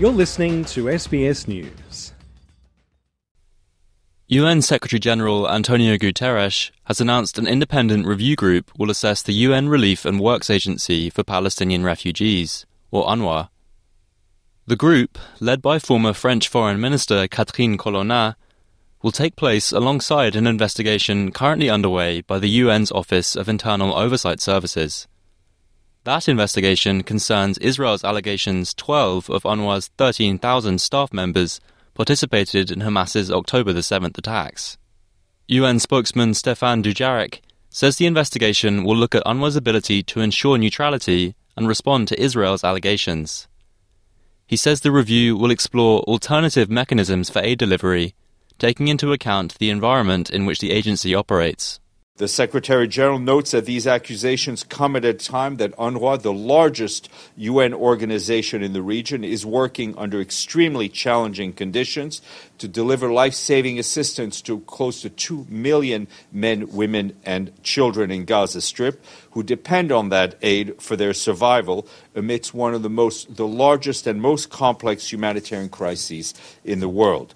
You're listening to SBS News. UN Secretary General Antonio Guterres has announced an independent review group will assess the UN Relief and Works Agency for Palestinian Refugees, or UNRWA. The group, led by former French Foreign Minister Catherine Colonna, will take place alongside an investigation currently underway by the UN's Office of Internal Oversight Services. That investigation concerns Israel's allegations 12 of UNRWA's 13,000 staff members participated in Hamas's October the 7th attacks. UN spokesman Stefan Dujarric says the investigation will look at UNRWA's ability to ensure neutrality and respond to Israel's allegations. He says the review will explore alternative mechanisms for aid delivery, taking into account the environment in which the agency operates. The Secretary General notes that these accusations come at a time that UNRWA, the largest UN organization in the region, is working under extremely challenging conditions to deliver life saving assistance to close to 2 million men, women, and children in Gaza Strip who depend on that aid for their survival amidst one of the most the largest and most complex humanitarian crises in the world.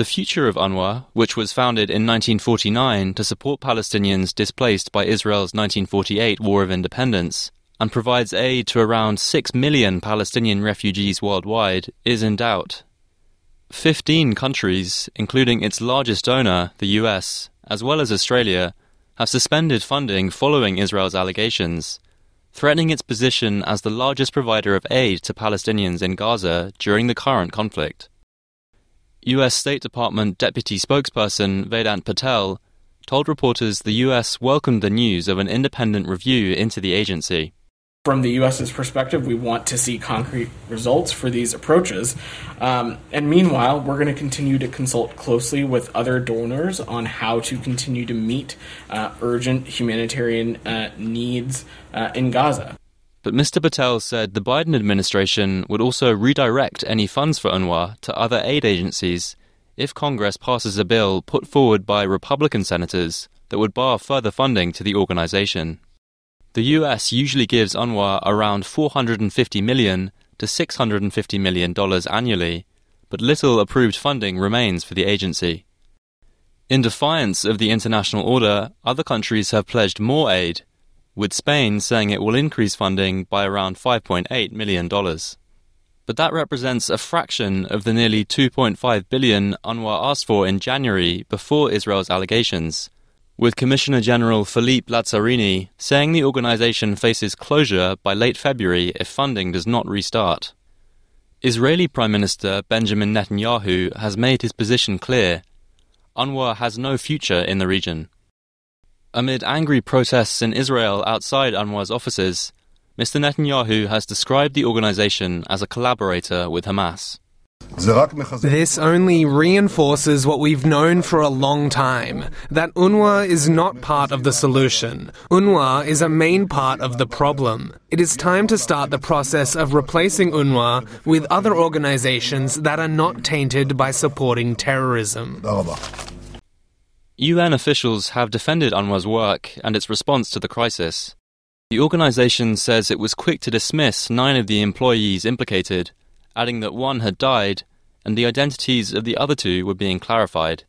The future of UNRWA, which was founded in 1949 to support Palestinians displaced by Israel's 1948 War of Independence, and provides aid to around 6 million Palestinian refugees worldwide, is in doubt. Fifteen countries, including its largest donor, the US, as well as Australia, have suspended funding following Israel's allegations, threatening its position as the largest provider of aid to Palestinians in Gaza during the current conflict. US State Department Deputy Spokesperson Vedant Patel told reporters the US welcomed the news of an independent review into the agency. From the US's perspective, we want to see concrete results for these approaches. Um, and meanwhile, we're going to continue to consult closely with other donors on how to continue to meet uh, urgent humanitarian uh, needs uh, in Gaza. But Mr. Patel said the Biden administration would also redirect any funds for UNRWA to other aid agencies if Congress passes a bill put forward by Republican senators that would bar further funding to the organization. The US usually gives UNRWA around 450 million to 650 million dollars annually, but little approved funding remains for the agency. In defiance of the international order, other countries have pledged more aid with Spain saying it will increase funding by around $5.8 million. But that represents a fraction of the nearly 2.5 billion UNRWA asked for in January before Israel's allegations, with Commissioner General Philippe Lazzarini saying the organization faces closure by late February if funding does not restart. Israeli Prime Minister Benjamin Netanyahu has made his position clear. UNRWA has no future in the region. Amid angry protests in Israel outside UNRWA's offices, Mr. Netanyahu has described the organization as a collaborator with Hamas. This only reinforces what we've known for a long time that UNRWA is not part of the solution. UNRWA is a main part of the problem. It is time to start the process of replacing UNRWA with other organizations that are not tainted by supporting terrorism. UN officials have defended UNRWA's work and its response to the crisis. The organization says it was quick to dismiss nine of the employees implicated, adding that one had died and the identities of the other two were being clarified.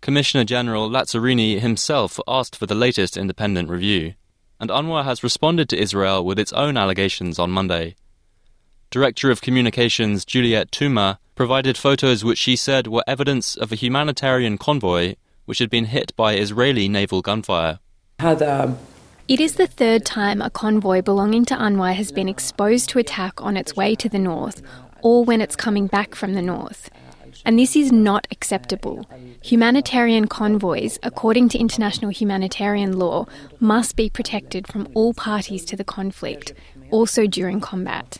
Commissioner General Lazzarini himself asked for the latest independent review, and UNRWA has responded to Israel with its own allegations on Monday. Director of Communications Juliette Touma provided photos which she said were evidence of a humanitarian convoy which had been hit by Israeli naval gunfire. It is the third time a convoy belonging to UNRWA has been exposed to attack on its way to the north or when it's coming back from the north. And this is not acceptable. Humanitarian convoys, according to international humanitarian law, must be protected from all parties to the conflict, also during combat.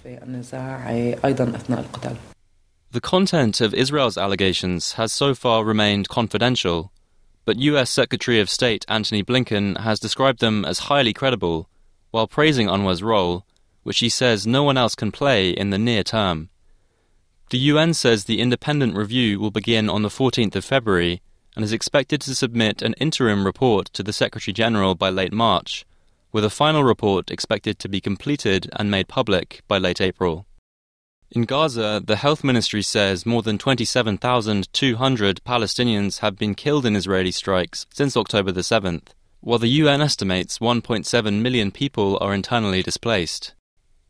The content of Israel's allegations has so far remained confidential, but US Secretary of State Antony Blinken has described them as highly credible, while praising UNRWA's role, which he says no one else can play in the near term. The UN says the independent review will begin on the 14th of February and is expected to submit an interim report to the Secretary General by late March, with a final report expected to be completed and made public by late April. In Gaza, the health ministry says more than 27,200 Palestinians have been killed in Israeli strikes since October the 7th, while the UN estimates 1.7 million people are internally displaced.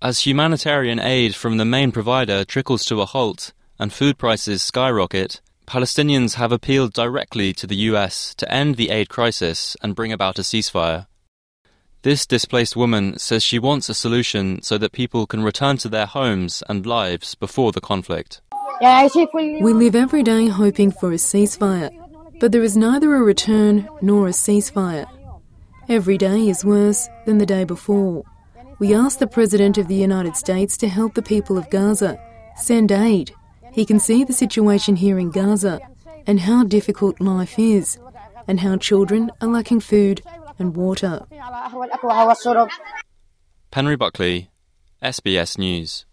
As humanitarian aid from the main provider trickles to a halt and food prices skyrocket, Palestinians have appealed directly to the US to end the aid crisis and bring about a ceasefire. This displaced woman says she wants a solution so that people can return to their homes and lives before the conflict. We live every day hoping for a ceasefire, but there is neither a return nor a ceasefire. Every day is worse than the day before. We ask the President of the United States to help the people of Gaza, send aid. He can see the situation here in Gaza and how difficult life is, and how children are lacking food and water. Penry Buckley, SBS News.